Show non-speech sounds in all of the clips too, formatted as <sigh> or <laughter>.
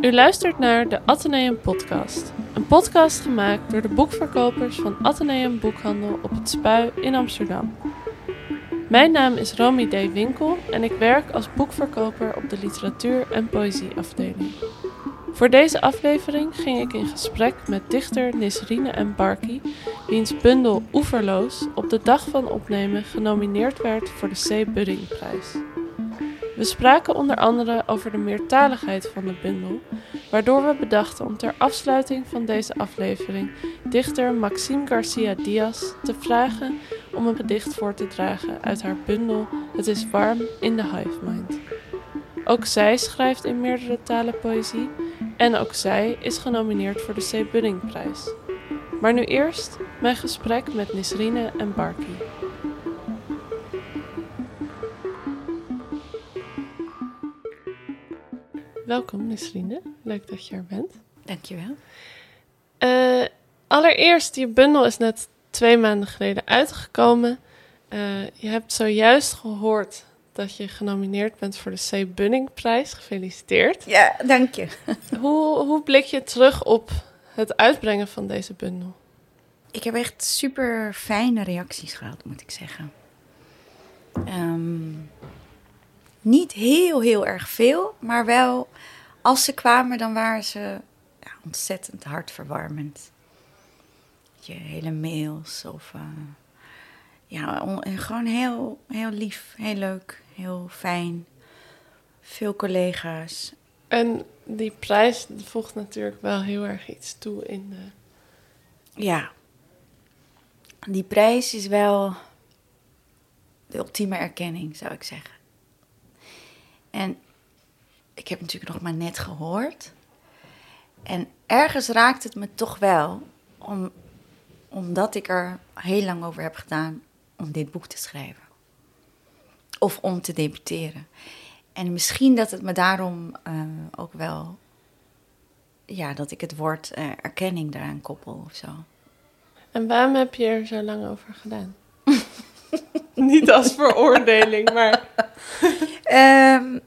U luistert naar de Atheneum Podcast. Een podcast gemaakt door de boekverkopers van Atheneum Boekhandel op het Spui in Amsterdam. Mijn naam is Romy D. Winkel en ik werk als boekverkoper op de literatuur- en poëzieafdeling. Voor deze aflevering ging ik in gesprek met dichter Nisrine M. Barky, wiens bundel Oeverloos op de dag van opnemen genomineerd werd voor de C. Buddingprijs. We spraken onder andere over de meertaligheid van de bundel, waardoor we bedachten om ter afsluiting van deze aflevering dichter Maxime Garcia Diaz te vragen om een gedicht voor te dragen uit haar bundel Het is warm in de hive mind. Ook zij schrijft in meerdere talen poëzie en ook zij is genomineerd voor de C. Buddingprijs. Maar nu eerst mijn gesprek met Nisrine en Barky. Welkom Nisrine, leuk dat je er bent. Dankjewel. Uh, allereerst, je bundel is net twee maanden geleden uitgekomen. Uh, je hebt zojuist gehoord dat je genomineerd bent voor de C. Bunningprijs. Gefeliciteerd. Ja, dank je. <laughs> hoe, hoe blik je terug op het uitbrengen van deze bundel? Ik heb echt super fijne reacties gehad, moet ik zeggen. Um, niet heel, heel erg veel, maar wel als ze kwamen, dan waren ze ja, ontzettend hartverwarmend. Je hele mails of. Uh, ja, gewoon heel, heel lief, heel leuk, heel fijn. Veel collega's. En die prijs voegt natuurlijk wel heel erg iets toe in de. Ja. Die prijs is wel de ultieme erkenning, zou ik zeggen. En ik heb natuurlijk nog maar net gehoord. En ergens raakt het me toch wel, om, omdat ik er heel lang over heb gedaan om dit boek te schrijven. Of om te debuteren. En misschien dat het me daarom uh, ook wel, ja, dat ik het woord uh, erkenning daaraan koppel of zo. En waarom heb je er zo lang over gedaan? <laughs> Niet als veroordeling, maar. um,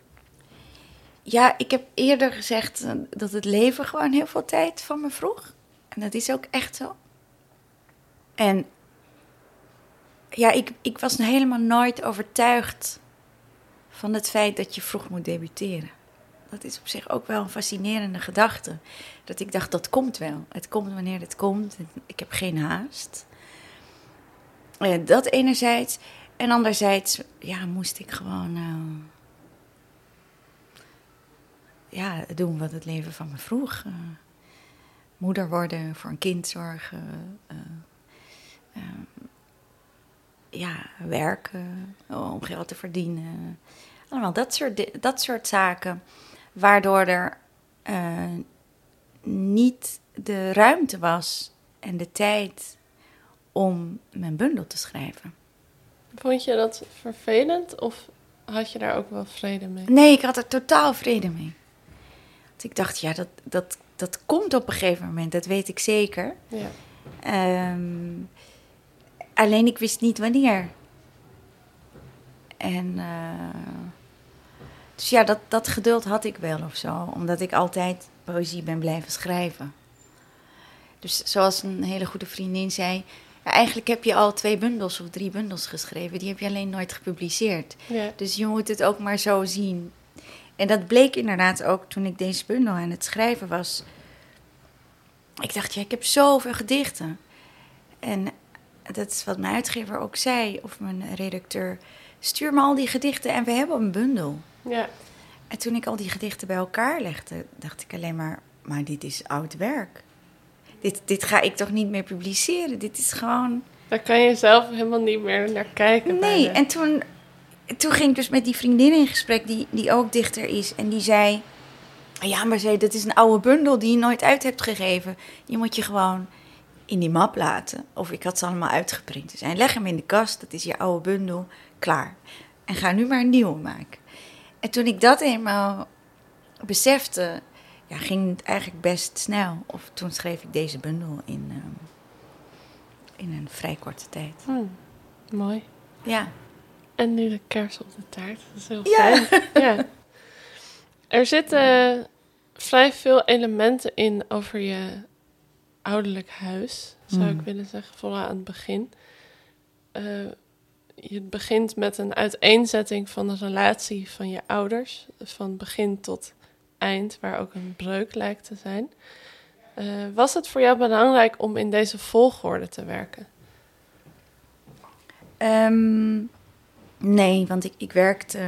<laughs> ja, ik heb eerder gezegd eh, dat het leven gewoon heel veel tijd van me vroeg. En dat is ook echt zo. En ja, ik, ik was helemaal nooit overtuigd van het feit dat je vroeg moet debuteren. Dat is op zich ook wel een fascinerende gedachte. Dat ik dacht, dat komt wel. Het komt wanneer het komt. Ik heb geen haast. En dat enerzijds. En anderzijds, ja, moest ik gewoon... Uh, ja, doen wat het leven van me vroeg. Uh, moeder worden, voor een kind zorgen. Uh, ja, werken om geld te verdienen. Allemaal dat soort, dat soort zaken. Waardoor er niet de ruimte was en de tijd om mijn bundel te schrijven. Vond je dat vervelend of had je daar ook wel vrede mee? Nee, ik had er totaal vrede mee. ik dacht, ja, dat, dat, dat komt op een gegeven moment, dat weet ik zeker. Ja. Um, alleen ik wist niet wanneer. En uh, dus ja, dat, dat geduld had ik wel of zo, omdat ik altijd poëzie ben blijven schrijven. Dus zoals een hele goede vriendin zei, ja, eigenlijk heb je al twee bundels of drie bundels geschreven. Die heb je alleen nooit gepubliceerd. Ja. Dus je moet het ook maar zo zien. En dat bleek inderdaad ook toen ik deze bundel aan het schrijven was. Ik dacht, ja, ik heb zoveel gedichten. En dat is wat mijn uitgever ook zei, of mijn redacteur. Stuur me al die gedichten en we hebben een bundel. Ja. En toen ik al die gedichten bij elkaar legde, dacht ik alleen maar, maar dit is oud werk. Dit, dit ga ik toch niet meer publiceren? Dit is gewoon... Daar kan je zelf helemaal niet meer naar kijken. Nee, en toen, toen ging ik dus met die vriendin in gesprek, die, die ook dichter is. En die zei, ja, maar zei, dat is een oude bundel die je nooit uit hebt gegeven. Je moet je gewoon in die map laten. Of ik had ze allemaal uitgeprint. Dus en leg hem in de kast, dat is je oude bundel, klaar. En ga nu maar een nieuwe maken. En toen ik dat eenmaal besefte, ja, ging het eigenlijk best snel. Of toen schreef ik deze bundel in, um, in een vrij korte tijd. Hmm, mooi. Ja. En nu de kers op de taart. Dat is heel Ja. fijn. <laughs> ja. Er zitten vrij veel elementen in over je ouderlijk huis, zou Hmm. ik willen zeggen, vooral aan het begin. Eh, je begint met een uiteenzetting van de relatie van je ouders, van begin tot eind, waar ook een breuk lijkt te zijn. Eh, was het voor jou belangrijk om in deze volgorde te werken? Ehm, nee, want ik, ik werkte.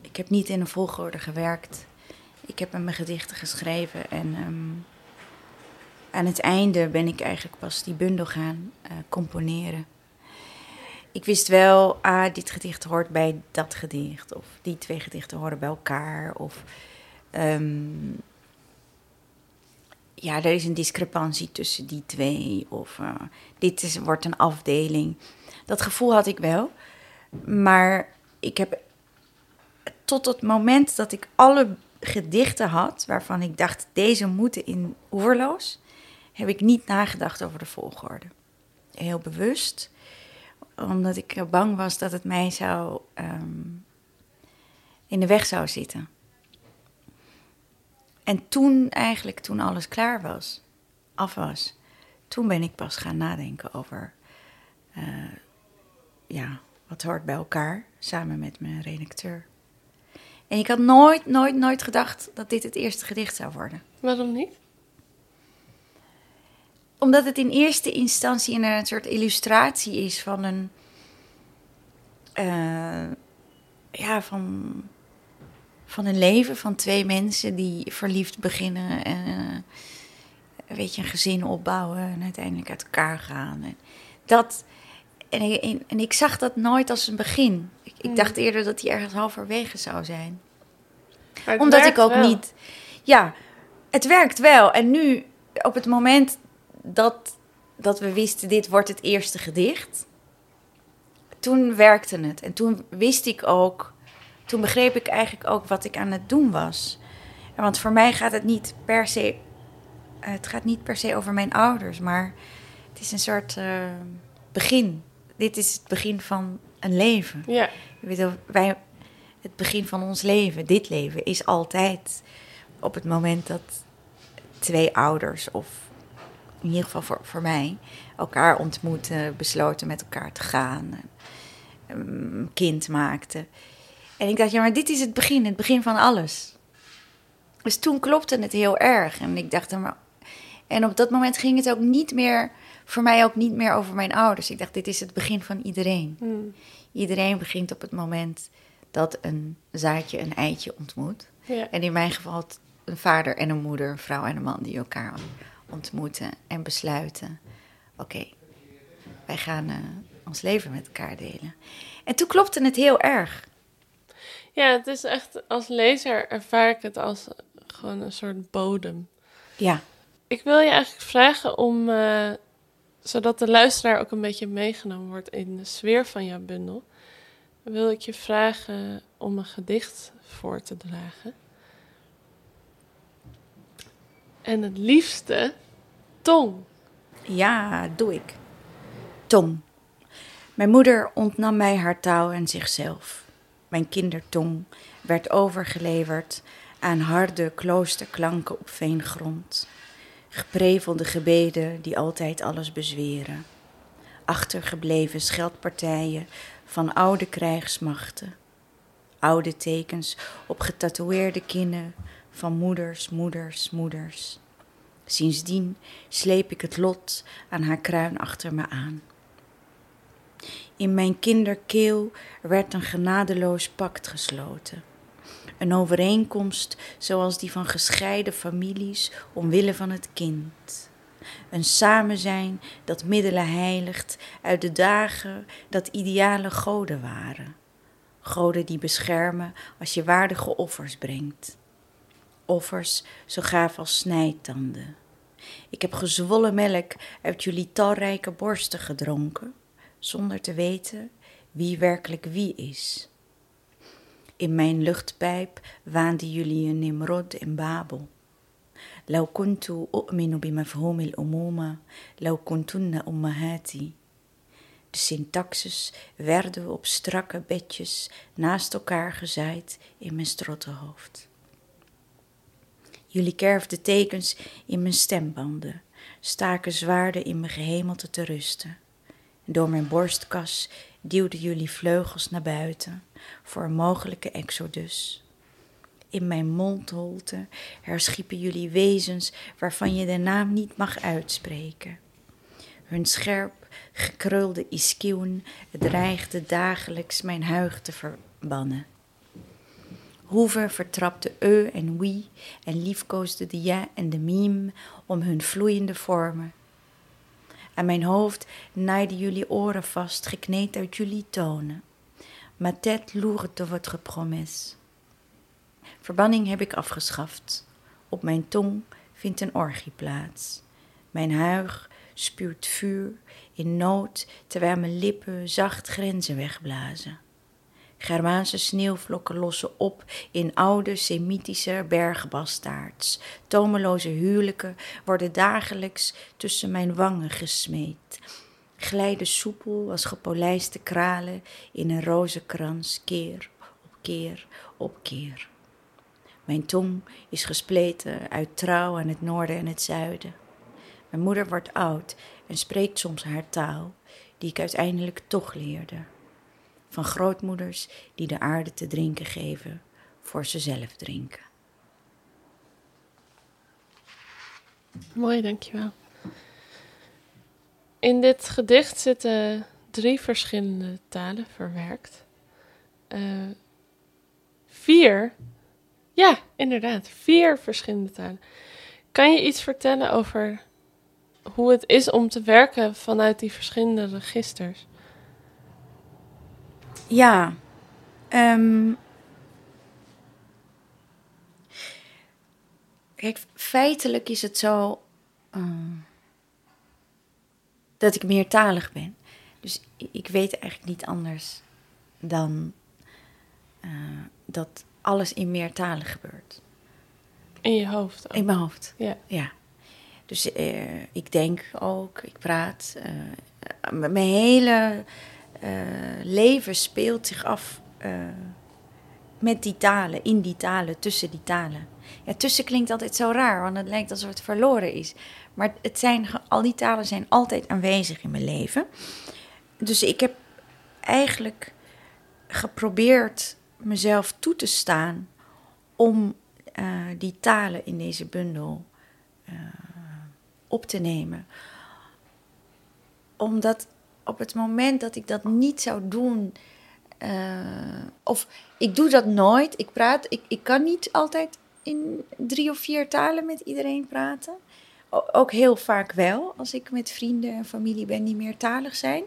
Ik heb niet in een volgorde gewerkt. Ik heb mijn gedichten geschreven en ehm, aan het einde ben ik eigenlijk pas die bundel gaan eh, componeren. Ik wist wel, ah, dit gedicht hoort bij dat gedicht, of die twee gedichten horen bij elkaar, of ehm, ja, er is een discrepantie tussen die twee, of eh, dit is, wordt een afdeling. Dat gevoel had ik wel. Maar ik heb tot het moment dat ik alle gedichten had, waarvan ik dacht, deze moeten in oerloos, heb ik niet nagedacht over de volgorde. Heel bewust, omdat ik bang was dat het mij zou ehm, in de weg zou zitten. En toen eigenlijk, toen alles klaar was, af was, toen ben ik pas gaan nadenken over eh, ja, wat hoort bij elkaar, samen met mijn redacteur. En ik had nooit, nooit, nooit gedacht dat dit het eerste gedicht zou worden. Waarom niet? Omdat het in eerste instantie een, een soort illustratie is van een. eh, ja, van. Van een leven van twee mensen die verliefd beginnen en. eh, weet je, een gezin opbouwen en uiteindelijk uit elkaar gaan. En dat. En ik, en, en ik zag dat nooit als een begin. Ik, ik Hmm. dacht eerder dat die ergens halverwege zou zijn omdat ik ook wel. niet. Ja, het werkt wel. En nu, op het moment dat, dat we wisten, dit wordt het eerste gedicht. Toen werkte het. En toen wist ik ook. Toen begreep ik eigenlijk ook wat ik aan het doen was. Want voor mij gaat het niet per se. Het gaat niet per se over mijn ouders, maar het is een soort eh, begin. Dit is het begin van een leven. Ja, wel, wij, het begin van ons leven, dit leven, is altijd op het moment dat twee ouders, of in ieder geval voor, voor mij, elkaar ontmoeten, besloten met elkaar te gaan, en een kind maakten. En ik dacht, ja, maar dit is het begin, het begin van alles. Dus toen klopte het heel erg. En ik dacht, maar. En op dat moment ging het ook niet meer, voor mij ook niet meer over mijn ouders. Ik dacht, dit is het begin van iedereen. Hmm. Iedereen begint op het moment dat een zaadje een eitje ontmoet. ja. En in mijn geval een vader en een moeder, een vrouw en een man die elkaar ontmoeten en besluiten: oké, wij gaan eh, ons leven met elkaar delen. En toen klopte het heel erg. Ja, het is echt, als lezer ervaar ik het als gewoon een soort bodem. Ja, Ik wil je eigenlijk vragen om, eh, zodat de luisteraar ook een beetje meegenomen wordt in de sfeer van jouw bundel, wil ik je vragen om een gedicht voor te dragen. En het liefste tong. ja, doe ik. Tong. Mijn moeder ontnam mij haar touw en zichzelf. Mijn kindertong werd overgeleverd aan harde kloosterklanken op veengrond. Geprevelde gebeden die altijd alles bezweren. Achtergebleven scheldpartijen van oude krijgsmachten. Oude tekens op getatoeëerde kinnen van moeders, moeders, moeders. Sindsdien sleep ik het lot aan haar kruin achter me aan. In mijn kinderkeel werd een genadeloos pact gesloten. Een overeenkomst zoals die van gescheiden families omwille van het kind. Een samenzijn dat middelen heiligt uit de dagen dat ideale goden waren. Goden die beschermen als je waardige offers brengt. Offers zo gaaf als snijtanden. Ik heb gezwollen melk uit jullie talrijke borsten gedronken, zonder te weten wie werkelijk wie is. In mijn luchtpijp waanden jullie een Nimrod in Babel. لو كنت أؤمن بمفهوم الأمومة لو كنتن أمهاتي. De syntaxes werden op strakke bedjes naast elkaar gezaaid in mijn strottenhoofd. Jullie kerfden tekens in mijn stembanden, staken zwaarden in mijn gehemelte te rusten. Door mijn borstkas duwden jullie vleugels naar buiten voor een mogelijke exodus. In mijn mondholte herschiepen jullie wezens waarvan je de naam niet mag uitspreken. Hun scherp, gekrulde iskieuwen dreigde dagelijks mijn huig te verbannen. Hoeve vertrapte eu en oui en liefkoosde de ja en de miem om hun vloeiende vormen. Aan mijn hoofd naaiden jullie oren vast, gekneed uit jullie tonen. Ma tête lourde de votre promesse. Verbanning heb ik afgeschaft. Op mijn tong vindt een orgie plaats. Mijn huig spuurt vuur in nood, terwijl mijn lippen zacht grenzen wegblazen. Germaanse sneeuwvlokken lossen op in oude Semitische bergbastaards. Tomeloze huwelijken worden dagelijks tussen mijn wangen gesmeed. Glijden soepel als gepolijste kralen in een rozenkrans keer op keer op keer. Mijn tong is gespleten uit trouw aan het noorden en het zuiden. Mijn moeder wordt oud en spreekt soms haar taal, die ik uiteindelijk toch leerde. Van grootmoeders die de aarde te drinken geven voor ze zelf drinken. Mooi, dankjewel. In dit gedicht zitten drie verschillende talen verwerkt. Uh, vier, ja, inderdaad, vier verschillende talen. Kan je iets vertellen over hoe het is om te werken vanuit die verschillende registers? Ja. Um, kijk, feitelijk is het zo uh, dat ik meertalig ben. Dus ik weet eigenlijk niet anders dan uh, dat alles in meertalen gebeurt. In je hoofd? Ook. In mijn hoofd. Ja. ja. Dus uh, ik denk ook, ik praat. mijn hele uh, leven speelt zich af uh, met die talen, in die talen, tussen die talen. Tussen klinkt altijd zo raar, want het lijkt alsof het verloren is. Maar het zijn, al die talen zijn altijd aanwezig in mijn leven. Dus ik heb eigenlijk geprobeerd mezelf toe te staan om uh, die talen in deze bundel op te nemen. Omdat op het moment dat ik dat niet zou doen. Uh, of ik doe dat nooit. Ik praat. Ik, ik kan niet altijd in drie of vier talen met iedereen praten. ook heel vaak wel, als ik met vrienden en familie ben die meertalig zijn.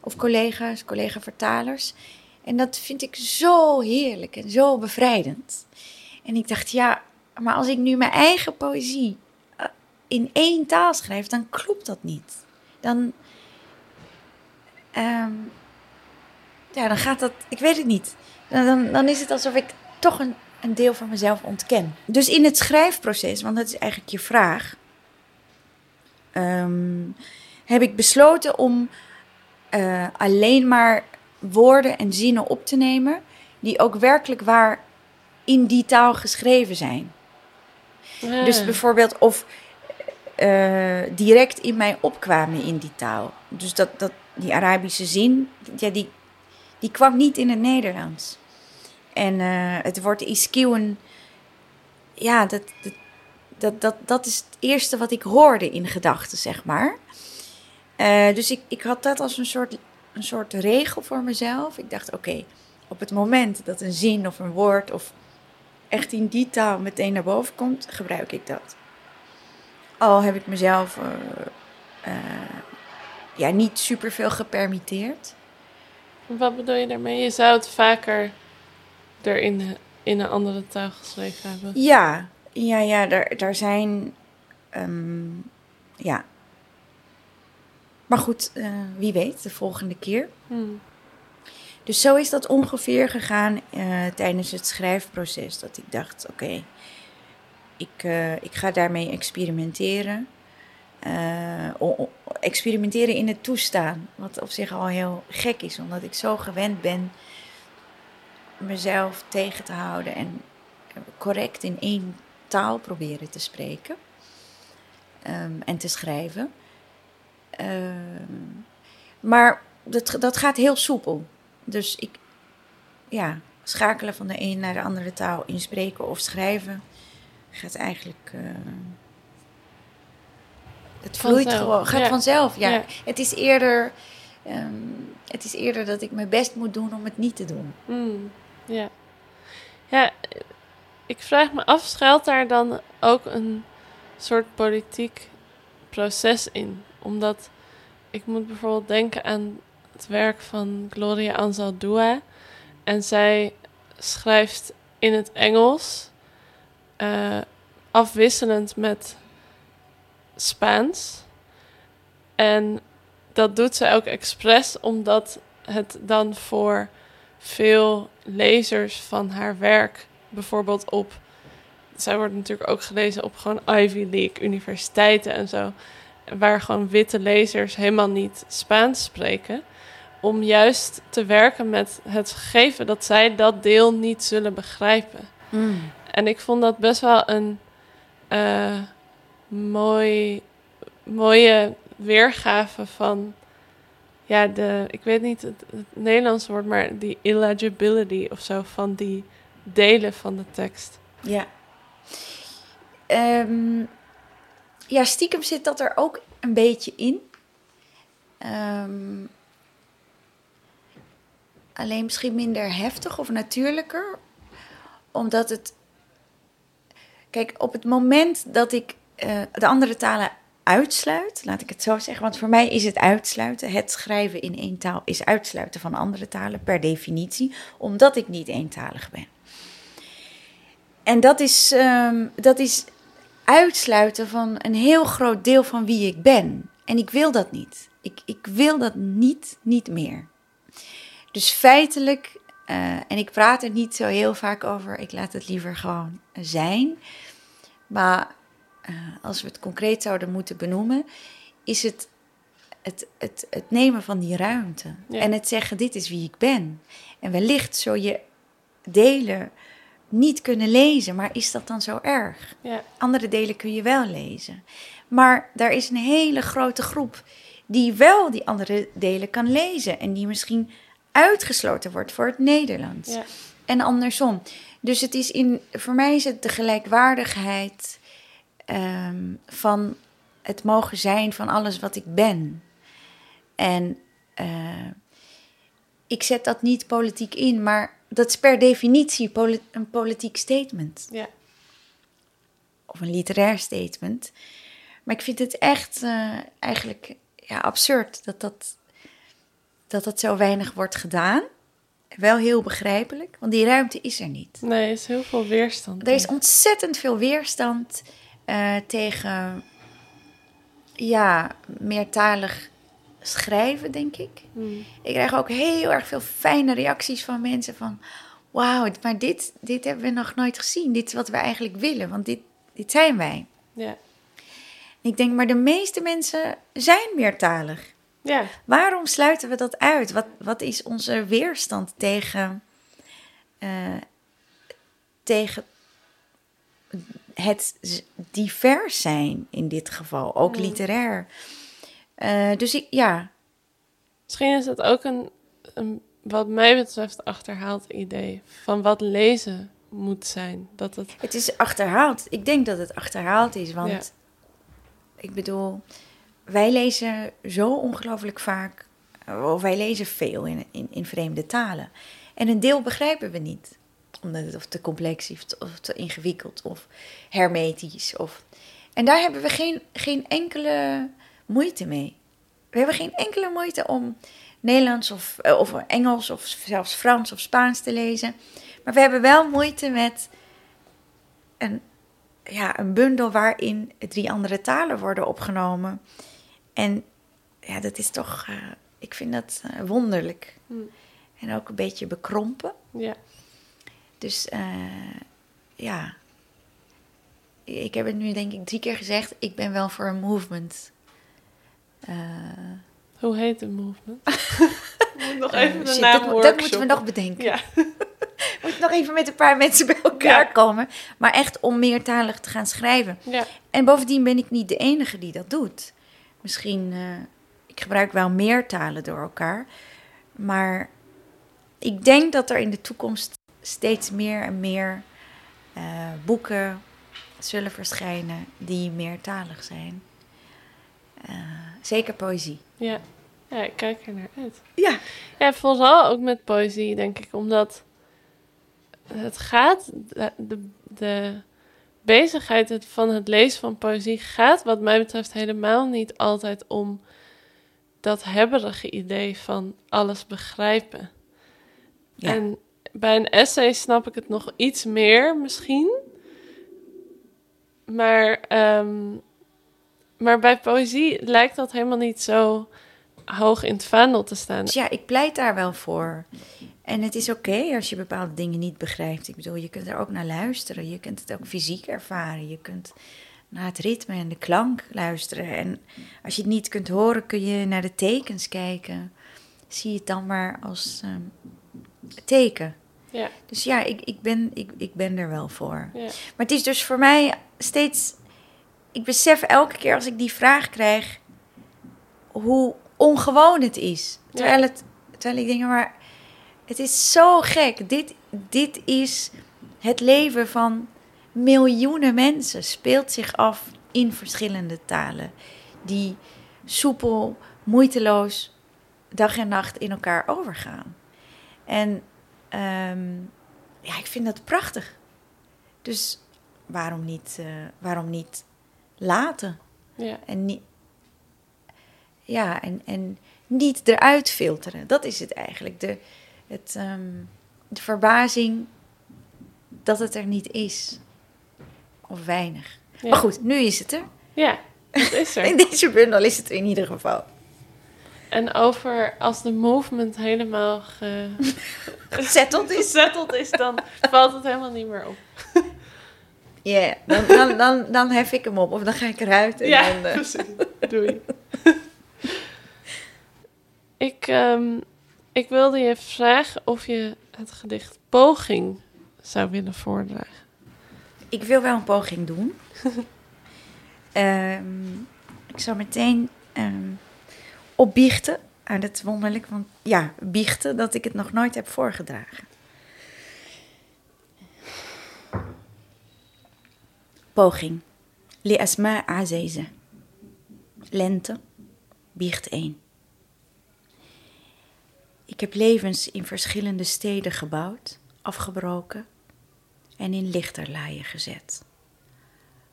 Of collega's, collega-vertalers. En dat vind ik zo heerlijk en zo bevrijdend. En ik dacht, ja, maar als ik nu mijn eigen poëzie eh, in één taal schrijf, dan klopt dat niet. Dan, Um, ja, dan gaat dat, ik weet het niet. Dan, dan is het alsof ik toch een, een deel van mezelf ontken. Dus in het schrijfproces, want dat is eigenlijk je vraag, um, heb ik besloten om uh, alleen maar woorden en zinnen op te nemen die ook werkelijk waar in die taal geschreven zijn. Ja. Dus bijvoorbeeld of uh, direct in mij opkwamen in die taal. Dus dat, dat, die Arabische zin, ja, die, die kwam niet in het Nederlands. En uh, het woord iskieuwen, ja, dat, dat, dat, dat, dat is het eerste wat ik hoorde in gedachten, zeg maar. Uh, dus ik, ik had dat als een soort, een soort regel voor mezelf. Ik dacht, oké, op het moment dat een zin of een woord of echt in die taal meteen naar boven komt, gebruik ik dat. Al heb ik mezelf uh, ja, niet super veel gepermitteerd. Wat bedoel je daarmee? Je zou het vaker er in, in een andere taal geschreven hebben. Ja, ja, ja, daar, daar zijn. Um, ja. Maar goed, uh, wie weet, de volgende keer. Hmm. Dus zo is dat ongeveer gegaan uh, tijdens het schrijfproces. Dat ik dacht: oké, okay, ik, uh, ik ga daarmee experimenteren. Experimenteren in het toestaan. Wat op zich al heel gek is, omdat ik zo gewend ben mezelf tegen te houden en correct in één taal proberen te spreken ehm, en te schrijven. Ehm, maar dat, dat gaat heel soepel. Dus ik, ja, schakelen van de een naar de andere taal inspreken of schrijven gaat eigenlijk. Uh, het vloeit vanzelf. gewoon, gaat vanzelf. Ja. Het is eerder. Um, het is eerder dat ik mijn best moet doen om het niet te doen. Mm, ja. Ja, ik vraag me af, schuilt daar dan ook een soort politiek proces in? Omdat ik moet bijvoorbeeld denken aan het werk van Gloria Anzaldúa. En zij schrijft in het Engels, uh, afwisselend met Spaans. En dat doet ze ook expres, omdat het dan voor veel lezers van haar werk, bijvoorbeeld op. Zij wordt natuurlijk ook gelezen op gewoon Ivy League universiteiten en zo. Waar gewoon witte lezers helemaal niet Spaans spreken. Om juist te werken met het gegeven dat zij dat deel niet zullen begrijpen. Hmm. En ik vond dat best wel een uh, mooi, mooie weergave van. Ja, de, ik weet niet het, het Nederlandse woord, maar die illegibility of zo van die delen van de tekst. Ja. Um, ja, stiekem zit dat er ook een beetje in. Um, alleen misschien minder heftig of natuurlijker. Omdat het. Kijk, op het moment dat ik uh, de andere talen uitsluit, laat ik het zo zeggen. Want voor mij is het uitsluiten, het schrijven in één taal, is uitsluiten van andere talen per definitie, omdat ik niet eentalig ben. En dat is, um, dat is uitsluiten van een heel groot deel van wie ik ben. En ik wil dat niet. Ik, ik wil dat niet, niet meer. Dus feitelijk, uh, en ik praat er niet zo heel vaak over, ik laat het liever gewoon zijn. Maar uh, als we het concreet zouden moeten benoemen, is het het, het, het nemen van die ruimte. Ja. En het zeggen, dit is wie ik ben. En wellicht zo je delen niet kunnen lezen, maar is dat dan zo erg? Ja. Andere delen kun je wel lezen. Maar daar is een hele grote groep die wel die andere delen kan lezen en die misschien uitgesloten wordt voor het Nederlands. Ja. En andersom. Dus het is in, voor mij is het de gelijkwaardigheid um, van het mogen zijn van alles wat ik ben. En uh, ik zet dat niet politiek in, maar dat is per definitie polit een politiek statement. Ja. Of een literair statement. Maar ik vind het echt uh, eigenlijk ja, absurd dat dat, dat dat zo weinig wordt gedaan. Wel heel begrijpelijk, want die ruimte is er niet. Nee, er is heel veel weerstand. Er is ontzettend veel weerstand uh, tegen ja, meertalig schrijven, denk ik. Hmm. Ik krijg ook heel erg veel fijne reacties van mensen van... Wauw, maar dit, dit hebben we nog nooit gezien. Dit is wat we eigenlijk willen, want dit, dit zijn wij. Ja. ik denk, maar de meeste mensen zijn meertalig. Ja. Waarom sluiten we dat uit? Wat, wat is onze weerstand tegen, uh, tegen het divers zijn in dit geval, ook literair? Uh, dus ik, ja. Misschien is het ook een, een, wat mij betreft, achterhaald idee van wat lezen moet zijn. Dat het... het is achterhaald. Ik denk dat het achterhaald is, want ja. ik bedoel, wij lezen zo ongelooflijk vaak, of wij lezen veel in, in, in vreemde talen. En een deel begrijpen we niet omdat het of te complex is of te ingewikkeld of hermetisch. Of... En daar hebben we geen, geen enkele moeite mee. We hebben geen enkele moeite om Nederlands of, eh, of Engels of zelfs Frans of Spaans te lezen. Maar we hebben wel moeite met een, ja, een bundel waarin drie andere talen worden opgenomen. En ja, dat is toch, uh, ik vind dat uh, wonderlijk. Hm. En ook een beetje bekrompen. Ja. Dus uh, ja, ik heb het nu denk ik drie keer gezegd. Ik ben wel voor een movement. Uh, Hoe heet de movement? <laughs> Nog even uh, shit, dat, dat, moeten we nog bedenken. Ja. <laughs> moet nog even met een paar mensen bij elkaar Ja. komen. Maar echt om meertalig te gaan schrijven. Ja, En bovendien ben ik niet de enige die dat doet. Misschien, eh, ik gebruik wel meer talen door elkaar. Maar ik denk dat er in de toekomst steeds meer en meer eh, boeken zullen verschijnen die meertalig zijn. Eh, zeker poëzie. ja. Ja, ik kijk er naar uit. Ja. Ja, vooral ook met poëzie, denk ik. Omdat het gaat... De, de, de bezigheid van het lezen van poëzie gaat wat mij betreft helemaal niet altijd om dat hebberige idee van alles begrijpen. Ja. En bij een essay snap ik het nog iets meer misschien. Maar, ehm, maar bij poëzie lijkt dat helemaal niet zo hoog in het vaandel te staan. Ja, ik pleit daar wel voor. En het is oké als je bepaalde dingen niet begrijpt. Ik bedoel, je kunt er ook naar luisteren. Je kunt het ook fysiek ervaren. Je kunt naar het ritme en de klank luisteren. En als je het niet kunt horen, kun je naar de tekens kijken. Zie het dan maar als ehm, teken. Ja, Dus ja, ik, ik, ben, ik, ik ben er wel voor. ja, Maar het is dus voor mij steeds. Ik besef elke keer als ik die vraag krijg. hoe ongewoon het is. Terwijl, het, terwijl ik denk, maar. Het is zo gek. Dit, dit is het leven van miljoenen mensen. Speelt zich af in verschillende talen. Die soepel, moeiteloos dag en nacht in elkaar overgaan. En ehm, ja, ik vind dat prachtig. Dus waarom niet, eh, waarom niet laten? ja, En niet, ja, en, en niet eruit filteren. Dat is het eigenlijk. De, het, ehm, de verbazing dat het er niet is. Of weinig. ja. Maar goed, nu is het er. Ja, dat is er. <laughs> In deze bundel is het er in ieder geval. En over als de movement helemaal ge... <laughs> Gezetteld is. gezetteld is, dan valt het helemaal niet meer op. <laughs> Ja, dan, dan, dan, dan hef ik hem op. Of dan ga ik eruit. En Ja, dan, eh, precies. Doei. <laughs> ik, ehm, ik wilde je vragen of je het gedicht Poging zou willen voordragen. Ik wil wel een poging doen. Ehm, ik zal meteen ehm, opbiechten aan het wonderlijk, want ja, biechten dat ik het nog nooit heb voorgedragen. Poging. Li asma azize. Lente. Biecht 1. Ik heb levens in verschillende steden gebouwd, afgebroken en in lichterlaaien gezet.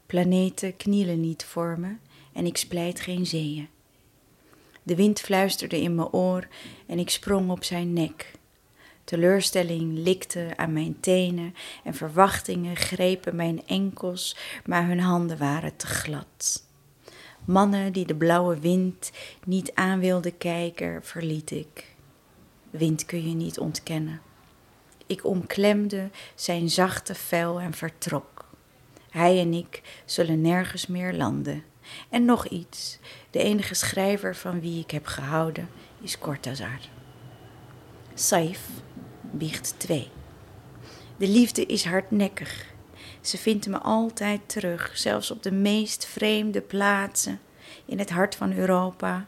Planeten knielen niet voor me en ik splijt geen zeeën. De wind fluisterde in mijn oor en ik sprong op zijn nek. Teleurstelling likte aan mijn tenen en verwachtingen grepen mijn enkels, maar hun handen waren te glad. Mannen die de blauwe wind niet aan wilden kijken, verliet ik. Wind kun je niet ontkennen. Ik omklemde zijn zachte vel en vertrok. Hij en ik zullen nergens meer landen. En nog iets: de enige schrijver van wie ik heb gehouden is Cortázar. Saif biecht 2. De liefde is hardnekkig. Ze vindt me altijd terug, zelfs op de meest vreemde plaatsen. In het hart van Europa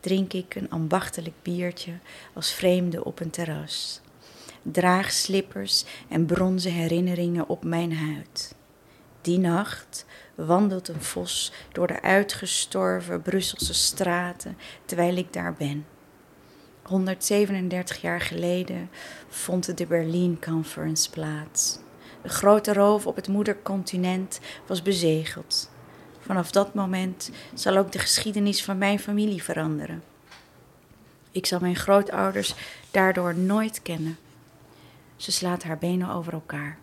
drink ik een ambachtelijk biertje als vreemde op een terras draag slippers en bronzen herinneringen op mijn huid. Die nacht wandelt een vos door de uitgestorven Brusselse straten terwijl ik daar ben. 137 jaar geleden vond de Berlin Conference plaats. De grote roof op het moedercontinent was bezegeld. Vanaf dat moment zal ook de geschiedenis van mijn familie veranderen. Ik zal mijn grootouders daardoor nooit kennen. Ze slaat haar benen over elkaar.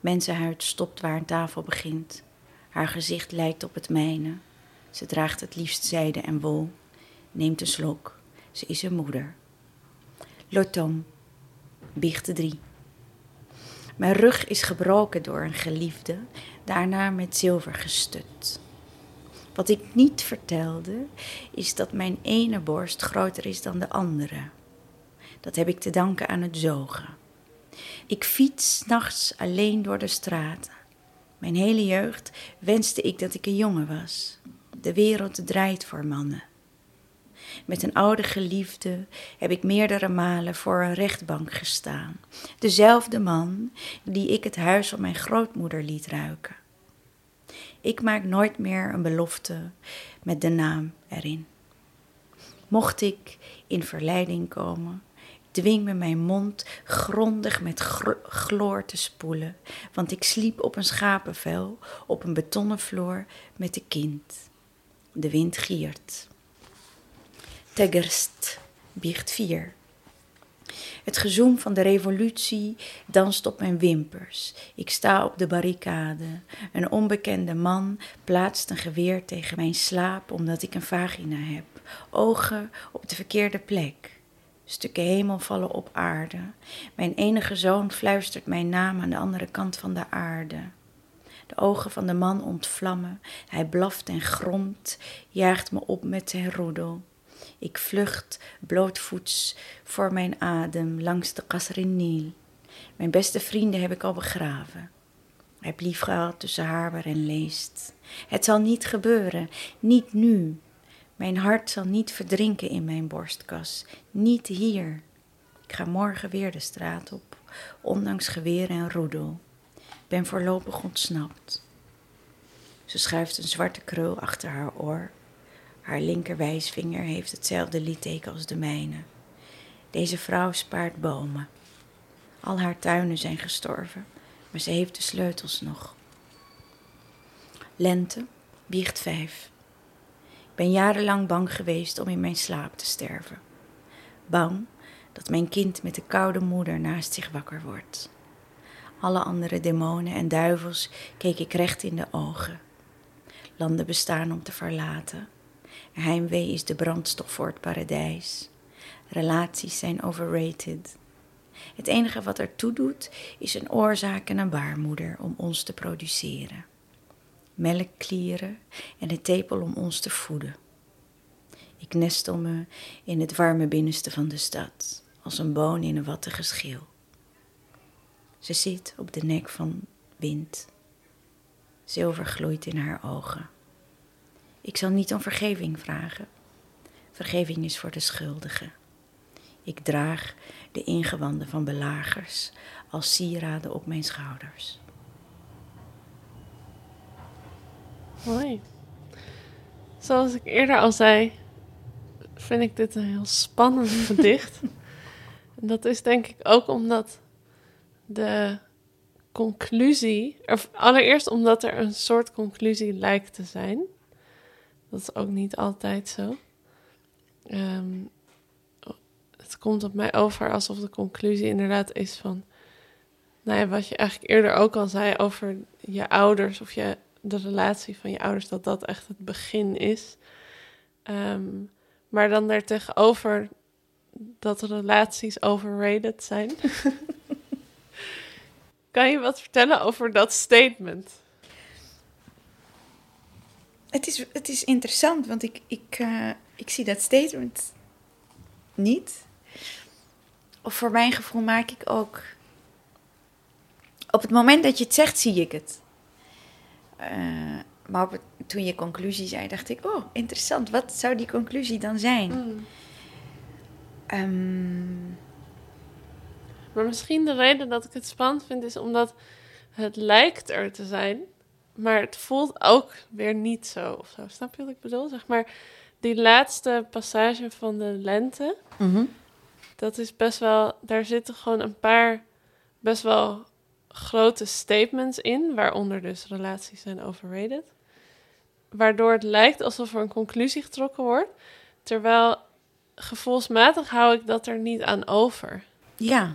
Mensenhuid stopt waar een tafel begint. Haar gezicht lijkt op het mijne. Ze draagt het liefst zijde en wol. Neemt een slok. Ze is een moeder. Lotom, biechte drie. Mijn rug is gebroken door een geliefde, daarna met zilver gestut. Wat ik niet vertelde, is dat mijn ene borst groter is dan de andere. Dat heb ik te danken aan het zogen. Ik fiets nachts alleen door de straten. Mijn hele jeugd wenste ik dat ik een jongen was. De wereld draait voor mannen. Met een oude geliefde heb ik meerdere malen voor een rechtbank gestaan. Dezelfde man die ik het huis van mijn grootmoeder liet ruiken. Ik maak nooit meer een belofte met de naam erin. Mocht ik in verleiding komen, dwing me mijn mond grondig met chloor te spoelen, want ik sliep op een schapenvel op een betonnen vloer met een kind. De wind giert. Tegerst, biecht 4. Het gezoem van de revolutie danst op mijn wimpers. Ik sta op de barricade. Een onbekende man plaatst een geweer tegen mijn slaap omdat ik een vagina heb. Ogen op de verkeerde plek. Stukken hemel vallen op aarde. Mijn enige zoon fluistert mijn naam aan de andere kant van de aarde. De ogen van de man ontvlammen. Hij blaft en gromt, jaagt me op met zijn roedel. Ik vlucht blootvoets voor mijn adem langs de Kasrinil. Mijn beste vrienden heb ik al begraven. Heb lief gehad tussen haar en leest. Het zal niet gebeuren, niet nu. Mijn hart zal niet verdrinken in mijn borstkas, niet hier. Ik ga morgen weer de straat op, ondanks geweer en roedel. Ben voorlopig ontsnapt. Ze schuift een zwarte krul achter haar oor. Haar linkerwijsvinger heeft hetzelfde litteken als de mijne. Deze vrouw spaart bomen. Al haar tuinen zijn gestorven, maar ze heeft de sleutels nog. Lente, biecht vijf ben jarenlang bang geweest om in mijn slaap te sterven. Bang dat mijn kind met de koude moeder naast zich wakker wordt. Alle andere demonen en duivels keek ik recht in de ogen. Landen bestaan om te verlaten. Heimwee is de brandstof voor het paradijs. Relaties zijn overrated. Het enige wat ertoe doet is een oorzaak en een baarmoeder om ons te produceren melkklieren en een tepel om ons te voeden. Ik nestel me in het warme binnenste van de stad, als een boon in een wattige schil. Ze zit op de nek van wind. Zilver gloeit in haar ogen. Ik zal niet om vergeving vragen. Vergeving is voor de schuldigen. Ik draag de ingewanden van belagers als sieraden op mijn schouders. Mooi. Zoals ik eerder al zei, vind ik dit een heel spannend <laughs> gedicht. En dat is denk ik ook omdat de conclusie, of allereerst omdat er een soort conclusie lijkt te zijn. Dat is ook niet altijd zo. Ehm, het komt op mij over alsof de conclusie inderdaad is van, nou ja, wat je eigenlijk eerder ook al zei over je ouders of je de relatie van je ouders, dat dat echt het begin is. Ehm, maar dan daartegenover dat relaties overrated zijn. <laughs> kan je wat vertellen over dat statement? Het is, het is interessant, want ik, ik, uh, ik zie dat statement niet. Of voor mijn gevoel maak ik ook. Op het moment dat je het zegt, zie ik het. Uh, maar op toen je conclusie zei, dacht ik: Oh, interessant. Wat zou die conclusie dan zijn? Mm. Um, maar misschien de reden dat ik het spannend vind, is omdat het lijkt er te zijn, maar het voelt ook weer niet zo. Of zo. Snap je wat ik bedoel? Zeg maar, die laatste passage van de lente, mm -hmm. dat is best wel. Daar zitten gewoon een paar best wel grote statements in, waaronder dus relaties zijn overrated. Waardoor het lijkt alsof er een conclusie getrokken wordt. Terwijl gevoelsmatig hou ik dat er niet aan over. Ja.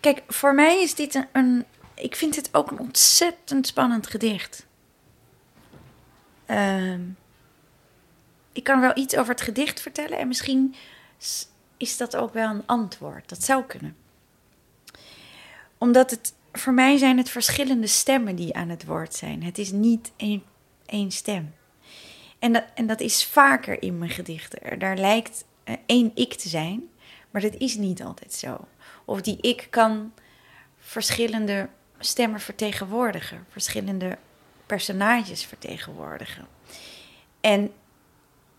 Kijk, voor mij is dit een, ik vind het ook een ontzettend spannend gedicht. Uh, ik kan wel iets over het gedicht vertellen en misschien is dat ook wel een antwoord. Dat zou kunnen omdat het, voor mij zijn het verschillende stemmen die aan het woord zijn. Het is niet één, stem. En dat, en dat is vaker in mijn gedichten. Daar lijkt uh, één ik te zijn, Maar dat is niet altijd zo. Of die ik kan verschillende stemmen vertegenwoordigen, verschillende personages vertegenwoordigen. En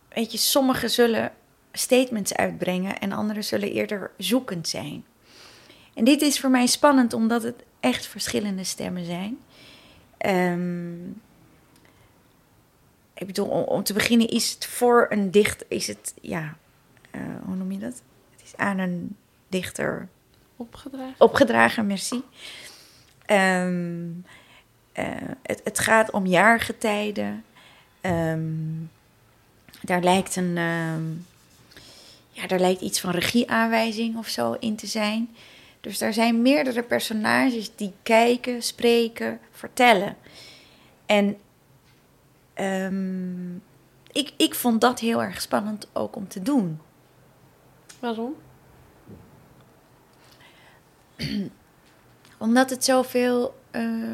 weet je, sommigen zullen statements uitbrengen en anderen zullen eerder zoekend zijn. En dit is voor mij spannend omdat het echt verschillende stemmen zijn. Ehm, ik bedoel, om, te beginnen is het voor een dicht, is het, ja, uh, hoe noem je dat? Het is aan een dichter opgedragen. Opgedragen, merci. Um, uh, het, het, gaat om jaargetijden. Um, daar lijkt een, um, ja, daar lijkt iets van regieaanwijzing of zo in te zijn. Dus daar zijn meerdere personages die kijken, spreken, vertellen. En um, ik, ik vond dat heel erg spannend ook om te doen. Waarom? <clears throat> Omdat het zoveel uh,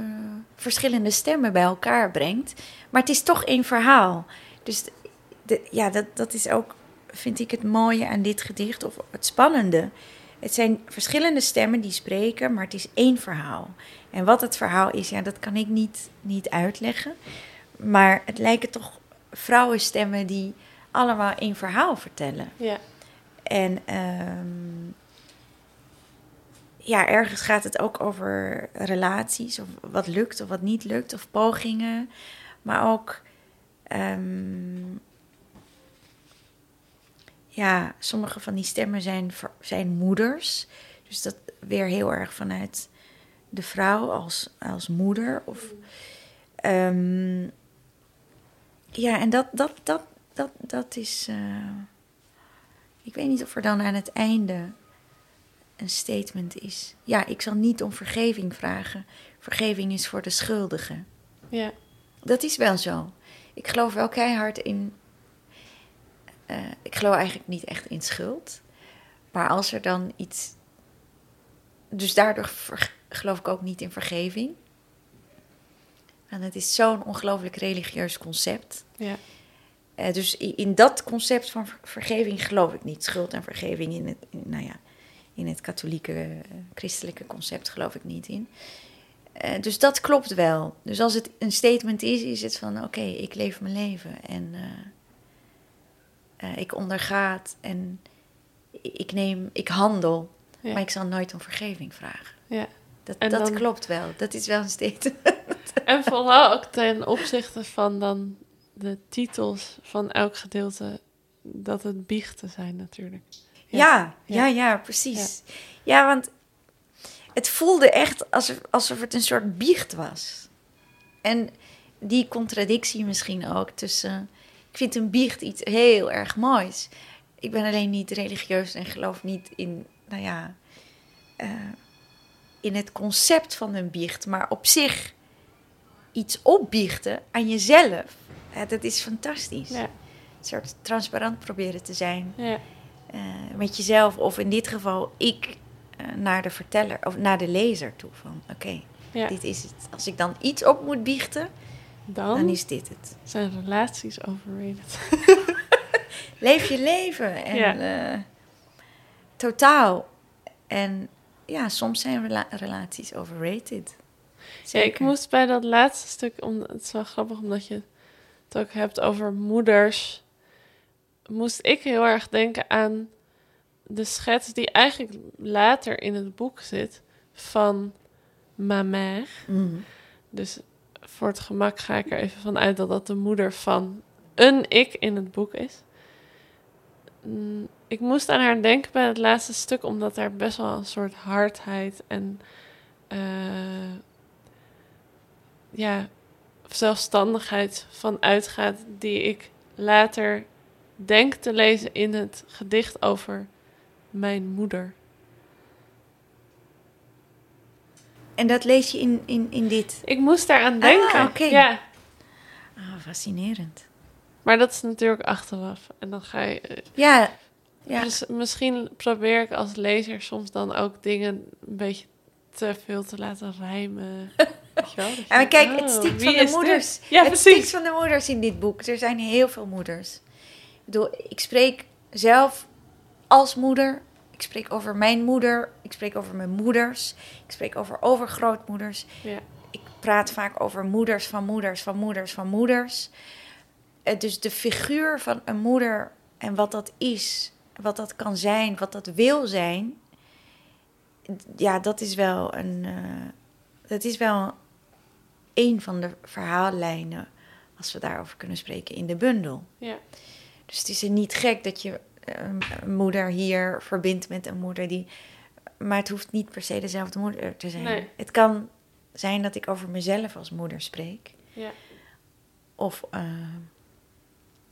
verschillende stemmen bij elkaar brengt. Maar het is toch één verhaal. Dus de, ja, dat, dat is ook, vind ik, het mooie aan dit gedicht. Of het spannende. Het zijn verschillende stemmen die spreken, maar het is één verhaal. En wat het verhaal is, ja, dat kan ik niet, niet uitleggen. Maar het lijken toch vrouwenstemmen die allemaal één verhaal vertellen. Ja. En um, ja, ergens gaat het ook over relaties, of wat lukt of wat niet lukt, of pogingen. Maar ook, um, ja, sommige van die stemmen zijn, zijn moeders. Dus dat weer heel erg vanuit de vrouw als, als moeder. Of, um, ja, en dat, dat, dat, dat, dat is. Uh, ik weet niet of er dan aan het einde een statement is. Ja, ik zal niet om vergeving vragen. Vergeving is voor de schuldigen. Ja. Dat is wel zo. Ik geloof wel keihard in. Uh, ik geloof eigenlijk niet echt in schuld. Maar als er dan iets. Dus daardoor geloof ik ook niet in vergeving. En het is zo'n ongelooflijk religieus concept. Ja. Uh, dus in dat concept van vergeving geloof ik niet. Schuld en vergeving in het, in, nou ja, in het katholieke, uh, christelijke concept geloof ik niet in. Uh, dus dat klopt wel. Dus als het een statement is, is het van oké, okay, ik leef mijn leven en ik onderga het en ik neem, ik handel, ja. maar ik zal nooit om vergeving vragen. Ja. Dat, dat dan... klopt wel. Dat is wel een statement. <laughs> En vooral ook ten opzichte van dan de titels van elk gedeelte, dat het biechten zijn natuurlijk. Ja, ja, ja, ja precies. Ja. ja. want het voelde echt alsof, alsof het een soort biecht was. En die contradictie misschien ook tussen... Ik vind een biecht iets heel erg moois. Ik ben alleen niet religieus en geloof niet in, nou ja... Uh, in het concept van een biecht, maar op zich iets opbiechten aan jezelf. Dat is fantastisch. Ja. Een soort transparant proberen te zijn ja. uh, met jezelf, of in dit geval ik uh, naar de verteller of naar de lezer toe. Van oké, okay, ja. dit is het. Als ik dan iets op moet biechten, dan, dan is dit het. Zijn relaties overrated? <laughs> Leef je leven en ja. uh, totaal. En ja, soms zijn rela relaties overrated. Ja, ik moest bij dat laatste stuk, om, het is wel grappig omdat je het ook hebt over moeders, moest ik heel erg denken aan de schets die eigenlijk later in het boek zit van ma mère. Mm. Dus voor het gemak ga ik er even van uit dat dat de moeder van een ik in het boek is. Mm, ik moest aan haar denken bij het laatste stuk, omdat daar best wel een soort hardheid en uh, ja, zelfstandigheid van uitgaat, die ik later denk te lezen in het gedicht over mijn moeder. En dat lees je in, in, in dit? Ik moest daaraan denken. Ah, oké. Ja. Ah, fascinerend. Maar dat is natuurlijk achteraf. En dan ga je. Uh, ja. ja. Dus misschien probeer ik als lezer soms dan ook dingen een beetje te veel te laten rijmen. <laughs> ja, maar kijk, oh, het stikt van de moeders. Ja, het stikt van de moeders in dit boek. Er zijn heel veel moeders. Ik bedoel, ik spreek zelf als moeder. Ik spreek over mijn moeder. Ik spreek over mijn moeders. Ik spreek over overgrootmoeders. Ja. Ik praat vaak over moeders van moeders van moeders van moeders. Eh, Dus de figuur van een moeder en wat dat is, wat dat kan zijn, wat dat wil zijn. Ja, dat is wel een. eh, dat is wel een van de verhaallijnen, als we daarover kunnen spreken, in de bundel. Ja. Dus het is niet gek dat je eh, een moeder hier verbindt met een moeder die. Maar het hoeft niet per se dezelfde moeder te zijn. Nee. Het kan zijn dat ik over mezelf als moeder spreek. Ja. Of eh,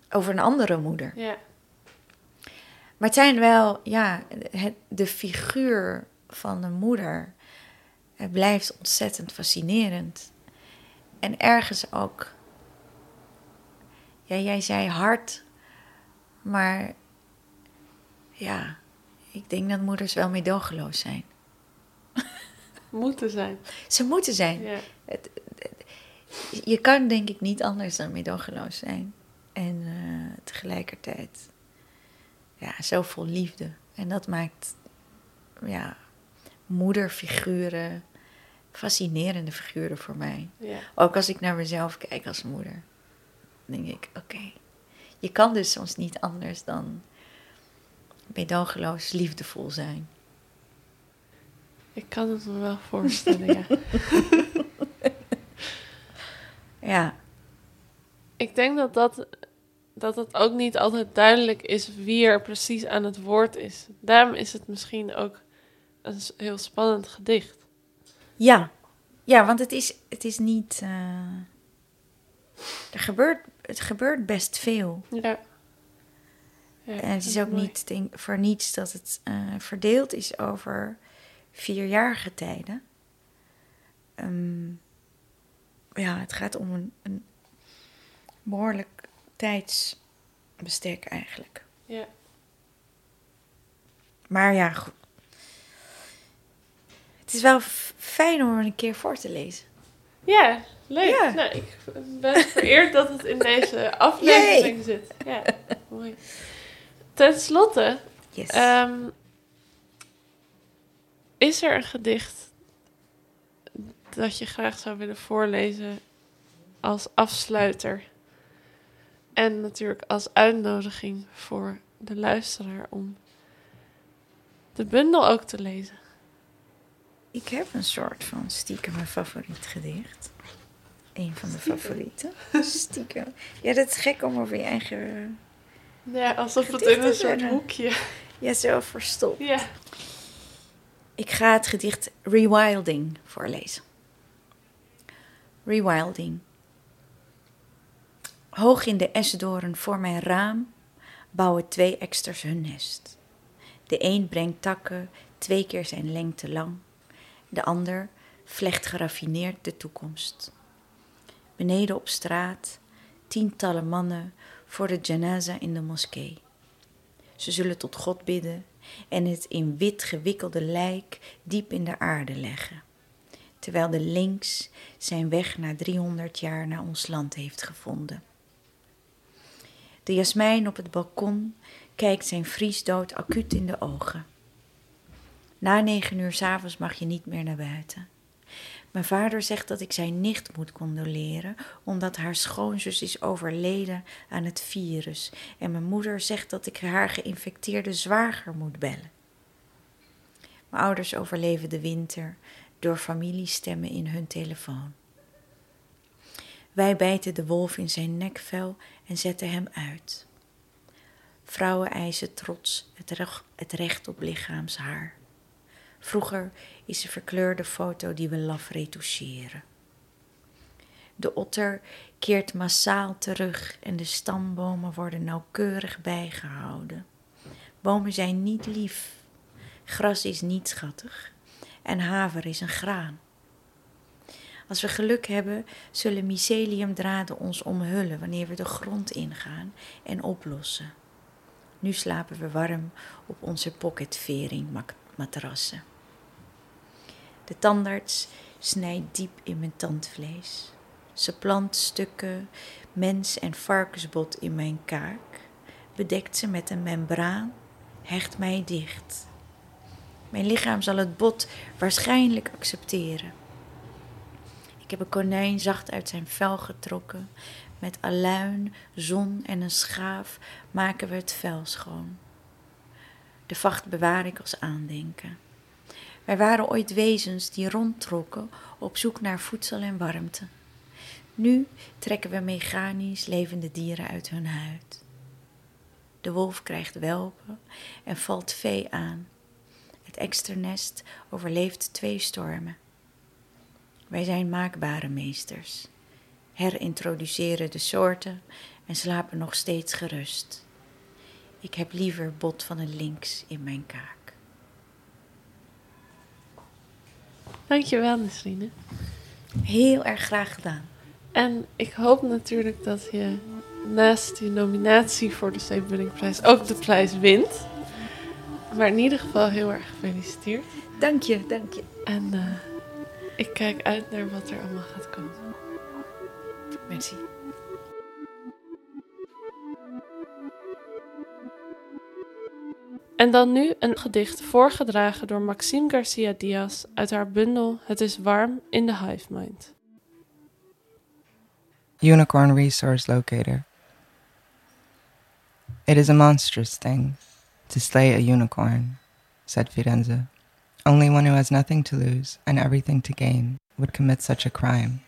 over een andere moeder. Ja. Maar het zijn wel, ja, het, de figuur van een moeder. Het blijft ontzettend fascinerend. En ergens ook. Ja, jij zei hard. Maar ja, ik denk dat moeders wel meedogenloos zijn. Moeten zijn. Ze moeten zijn. Ja. Je kan denk ik niet anders dan meedogenloos zijn. En eh, tegelijkertijd ja, zo vol liefde. En dat maakt ja, moederfiguren fascinerende figuren voor mij. Ja. Ook als ik naar mezelf kijk als moeder. Dan denk ik, oké. Je kan dus soms niet anders dan meedogenloos liefdevol zijn. Ik kan het me wel voorstellen, ja. <laughs> Ja, Ik denk dat dat, dat het ook niet altijd duidelijk is wie er precies aan het woord is. Daarom is het misschien ook een heel spannend gedicht. Ja, ja want het is, het is niet. eh, er gebeurt, het gebeurt best veel. Ja. Ja En het is ook mooi. niet denk, voor niets dat het eh, verdeeld is over vierjarige tijden. Ehm, ja, het gaat om een, een behoorlijk tijdsbestek eigenlijk. Ja. Maar ja, goed. Het is wel fijn om er een keer voor te lezen. Ja, leuk. Ja. Nou, ik ben vereerd dat het in deze aflevering zit. Ja, mooi. Ten slotte, Yes. ehm, is er een gedicht dat je graag zou willen voorlezen als afsluiter? En natuurlijk als uitnodiging voor de luisteraar om de bundel ook te lezen. Ik heb een soort van stiekem een favoriet gedicht. Een van de favorieten. Stiekem. Ja, dat is gek om over je eigen... Ja, alsof het in een soort hoekje. Ja, zo verstopt. Ja. Ik ga het gedicht Rewilding voorlezen. Rewilding. Hoog in de esdoren voor mijn raam bouwen twee eksters hun nest. De een brengt takken twee keer zijn lengte lang. De ander vlecht geraffineerd de toekomst. Beneden op straat tientallen mannen voor de janaza in de moskee. Ze zullen tot God bidden en het in wit gewikkelde lijk diep in de aarde leggen. Terwijl de links zijn weg na 300 jaar naar ons land heeft gevonden. De jasmijn op het balkon kijkt zijn vriesdood acuut in de ogen. Na negen uur s'avonds mag je niet meer naar buiten. Mijn vader zegt dat ik zijn nicht moet condoleren, omdat haar schoonzus is overleden aan het virus. En mijn moeder zegt dat ik haar geïnfecteerde zwager moet bellen. Mijn ouders overleven de winter door familiestemmen in hun telefoon. Wij bijten de wolf in zijn nekvel en zetten hem uit. Vrouwen eisen trots het recht, op lichaamshaar. Vroeger is de verkleurde foto die we laf retoucheren. De otter keert massaal terug en de stambomen worden nauwkeurig bijgehouden. Bomen zijn niet lief, gras is niet schattig en haver is een graan. Als we geluk hebben, zullen myceliumdraden ons omhullen wanneer we de grond ingaan en oplossen. Nu slapen we warm op onze pocketvering mak- matrassen. De tandarts snijdt diep in mijn tandvlees. Ze plant stukken mens- en varkensbot in mijn kaak, bedekt ze met een membraan, hecht mij dicht. Mijn lichaam zal het bot waarschijnlijk accepteren. Ik heb een konijn zacht uit zijn vel getrokken. Met aluin, zon en een schaaf maken we het vel schoon. De vacht bewaar ik als aandenken. Wij waren ooit wezens die rondtrokken op zoek naar voedsel en warmte. Nu trekken we mechanisch levende dieren uit hun huid. De wolf krijgt welpen en valt vee aan. Het eksternest overleeft twee stormen. Wij zijn maakbare meesters, herintroduceren de soorten en slapen nog steeds gerust. Ik heb liever bot van een links in mijn kaak. Dankjewel, Nesrine. Heel erg graag gedaan. En ik hoop natuurlijk dat je naast je nominatie voor de Stevenbuddingprijs ook de prijs wint. Maar in ieder geval heel erg gefeliciteerd. Dank je, dank je. En uh, ik kijk uit naar wat er allemaal gaat komen. Merci. En dan nu een gedicht voorgedragen door Maxime Garcia Diaz uit haar bundel Het is warm in de Hive Mind. Unicorn Resource Locator. It is a monstrous thing to slay a unicorn, said Firenze. Only one who has nothing to lose and everything to gain would commit such a crime.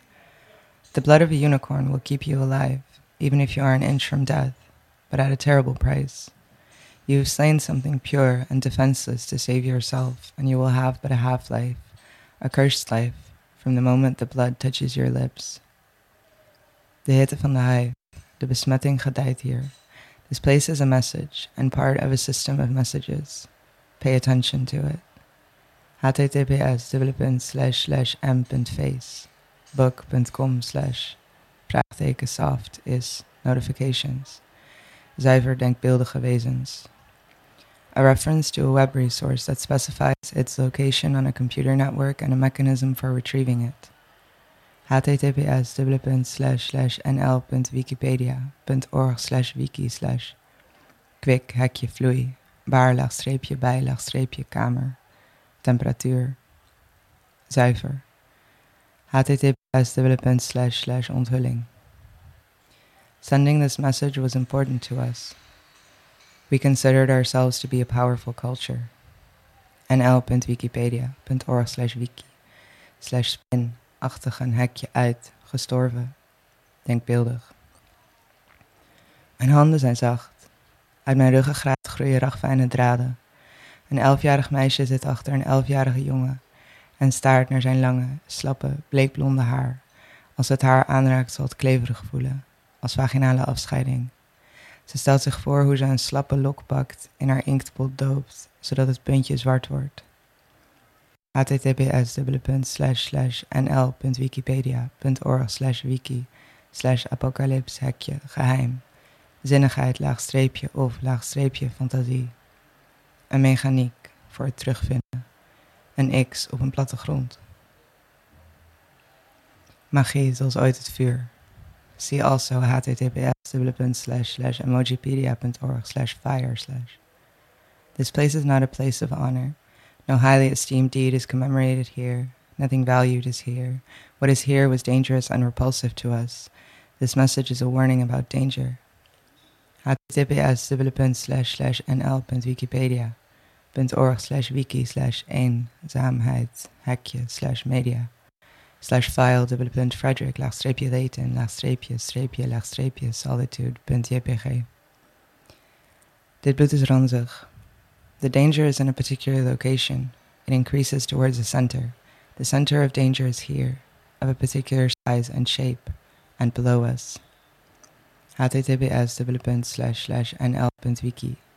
The blood of a unicorn will keep you alive, even if you are an inch from death, but at a terrible price. You have slain something pure and defenseless to save yourself, and you will have but a half life, a cursed life, from the moment the blood touches your lips. De hitte van de hive, de besmetting gedijt hier. This place is a message and part of a system of messages. Pay attention to it. https slash slash m.face book.com slash vraagteken is notifications. Zuiver denkbeeldige wezens. A reference to a web resource that specifies its location on a computer network and a mechanism for retrieving it. https nl.wikipedia.org slash wiki slash kwik hekje vloei baar laagstreepje bij laagstreepje kamer temperatuur zuiver https onthulling Sending this message was important to us. We considered ourselves to be a powerful culture. nl.wikipedia.org slash wiki slash spin achtig een hekje uit, gestorven, denkbeeldig. Mijn handen zijn zacht. Uit mijn ruggengraat groeien ragfijne draden. Een elfjarig meisje zit achter een elfjarige jongen en staart naar zijn lange, slappe, bleekblonde haar. Als het haar aanraakt zal het kleverig voelen, als vaginale afscheiding. Ze stelt zich voor hoe ze een slappe lok pakt, in haar inktpot doopt, zodat het puntje zwart wordt. Https nl.wikipedia.org slash wiki slash apocalyps hekje geheim. Zinnigheid laagstreepje of laagstreepje fantasie. Een mechaniek voor het terugvinden. Een x op een plattegrond. Magie zoals ooit het vuur See also https emojipedia.org slash fire slash This place is not a place of honor No highly esteemed deed is commemorated here. Nothing valued is here. What is here was dangerous and repulsive to us. This message is a warning about danger. https nl.wikipedia.org slash wiki slash slash media slash file dubbele Frederick laagstreepje Leighton laagstreepje streepje laagstreepje solitude.jpg. Dit bloed is ranzig. The danger is in a particular location. It increases towards the center. The center of danger is here, of a particular size and shape, and below us. https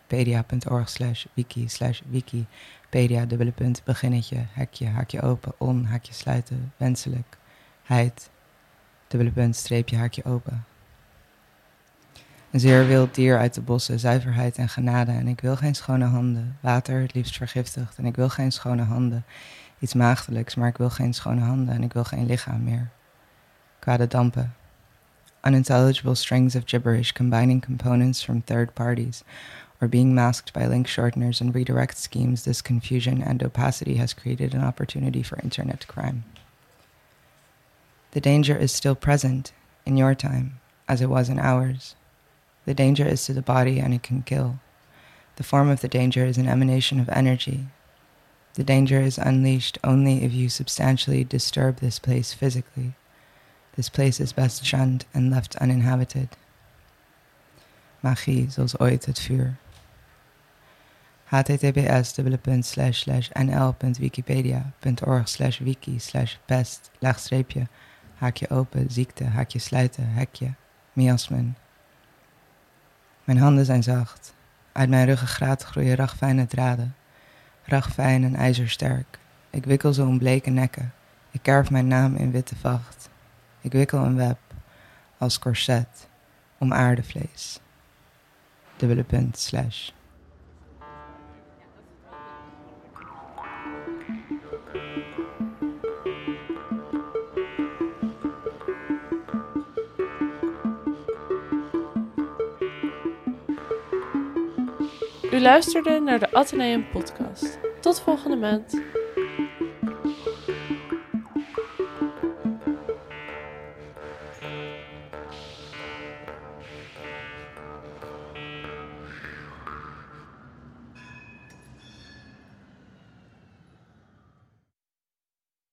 slash slash nl.wikipedia.org slash wiki wikipedia dubbele punt beginnetje hekje haakje open on haakje sluiten wenselijk heid dubbele punt streepje haakje open Een zeer wild dier uit de bossen, zuiverheid en genade. En ik wil geen schone handen, water het liefst vergiftigd. En ik wil geen schone handen, iets maagdelijks, maar ik wil geen schone handen en ik wil geen lichaam meer. Kwade dampen. Unintelligible strings of gibberish combining components from third parties, being masked by link shorteners and redirect schemes, this confusion and opacity has created an opportunity for internet crime. The danger is still present in your time, as it was in ours. The danger is to the body and it can kill. The form of the danger is an emanation of energy. The danger is unleashed only if you substantially disturb this place physically. This place is best shunned and left uninhabited. Magie zoals ooit het vuur. Https nl.wikipedia.org wiki pest laagstreepje haakje open ziekte haakje sluiten hekje miasmen. Mijn handen zijn zacht. Uit mijn ruggengraat groeien ragfijne draden. Ragfijn en ijzersterk. Ik wikkel ze om bleke nekken. Ik kerf mijn naam in witte vacht. Ik wikkel een web als corset om aardevlees. Dubbele punt slash. Luisterde naar de Atheneum Podcast. Tot volgende maand.